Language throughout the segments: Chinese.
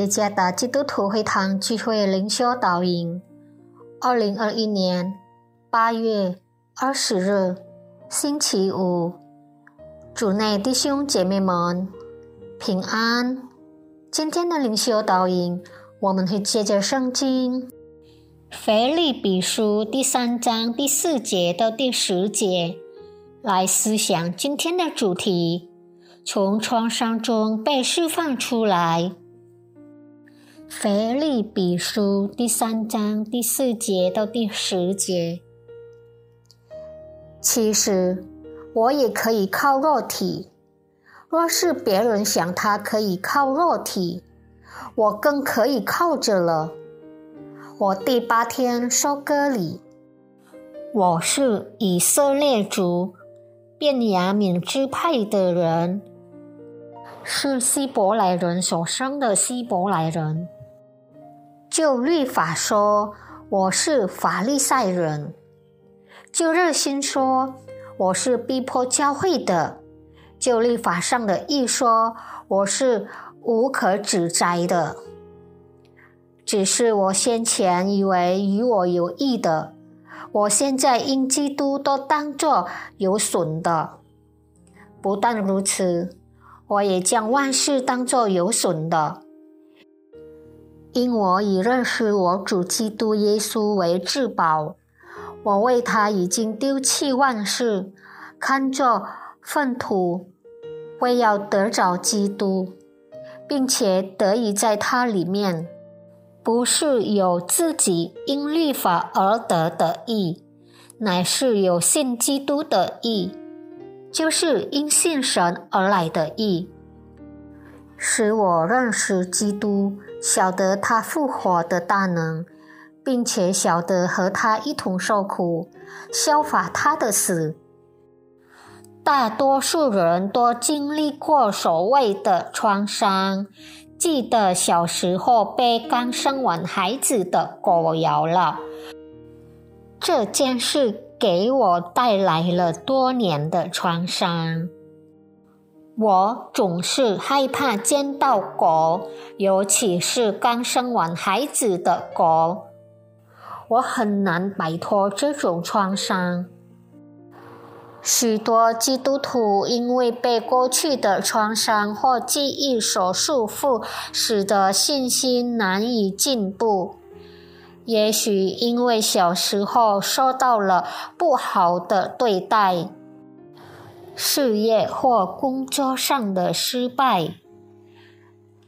耶加达基督徒会堂聚会灵修导引，二零二一年八月二十日，星期五，主内弟兄姐妹们平安。今天的灵修导引，我们会借着圣经《腓立比书》第三章第四节到第十节来思想今天的主题：从创伤中被释放出来。腓立比书第三章第四节到第十节，其实我也可以靠肉体。若是别人想他可以靠肉体，我更可以靠着了。我第八天收割礼，我是以色列族便雅悯支派的人，是希伯来人所生的希伯来人。就律法说，我是法利赛人；就热心说，我是逼迫教会的；就律法上的义说，我是无可指摘的。只是我先前以为与我有益的，我现在因基督都当作有损的。不但如此，我也将万事当作有损的。因我已认识我主基督耶稣为至宝，我为他已经丢弃万事，看作粪土，为要得着基督，并且得以在他里面，不是有自己因律法而得的义，乃是有信基督的义，就是因信神而来的义，使我认识基督。晓得他复活的大能，并且晓得和他一同受苦，效法他的死。大多数人都经历过所谓的创伤，记得小时候被刚生完孩子的狗咬了。这件事给我带来了多年的创伤。我总是害怕见到狗，尤其是刚生完孩子的狗。我很难摆脱这种创伤。许多基督徒因为被过去的创伤或记忆所束缚，使得信心难以进步。也许因为小时候受到了不好的对待。事业或工作上的失败，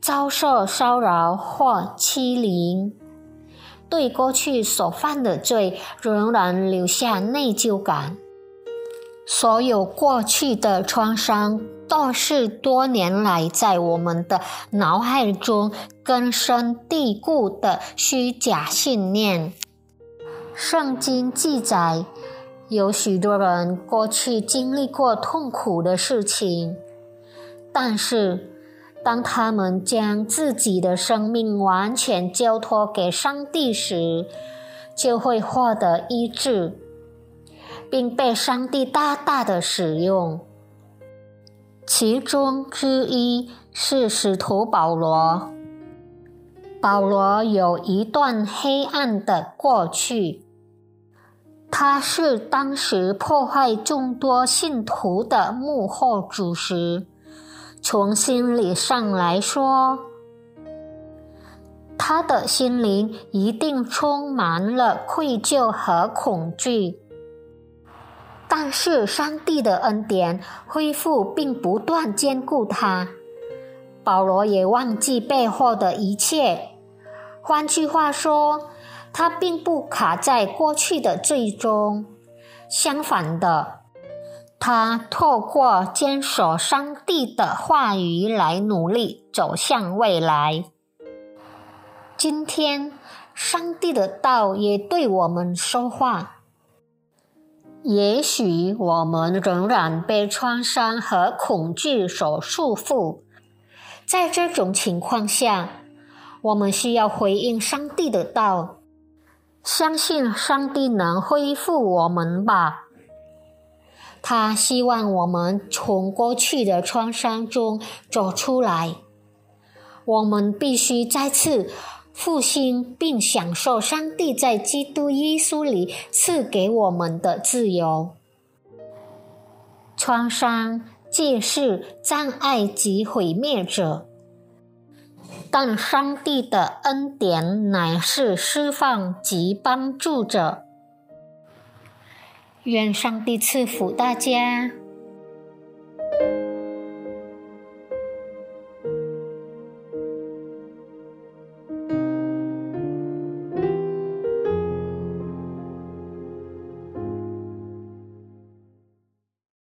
遭受骚扰或欺凌，对过去所犯的罪仍然留下内疚感。所有过去的创伤都是多年来在我们的脑海中根深蒂固的虚假信念。圣经记载。有许多人过去经历过痛苦的事情，但是当他们将自己的生命完全交托给上帝时，就会获得医治，并被上帝大大的使用。其中之一是使徒保罗。保罗有一段黑暗的过去。他是当时破坏众多信徒的幕后主使。从心理上来说，他的心灵一定充满了愧疚和恐惧。但是上帝的恩典恢复并不断兼顾他。保罗也忘记背后的一切。换句话说。他并不卡在过去的最终，相反的，他透过坚守上帝的话语来努力走向未来。今天，上帝的道也对我们说话。也许我们仍然被创伤和恐惧所束缚，在这种情况下，我们需要回应上帝的道。相信上帝能恢复我们吧。他希望我们从过去的创伤中走出来。我们必须再次复兴并享受上帝在基督耶稣里赐给我们的自由。创伤既是障碍及毁灭者，但上帝的恩典乃是释放及帮助者。愿上帝赐福大家。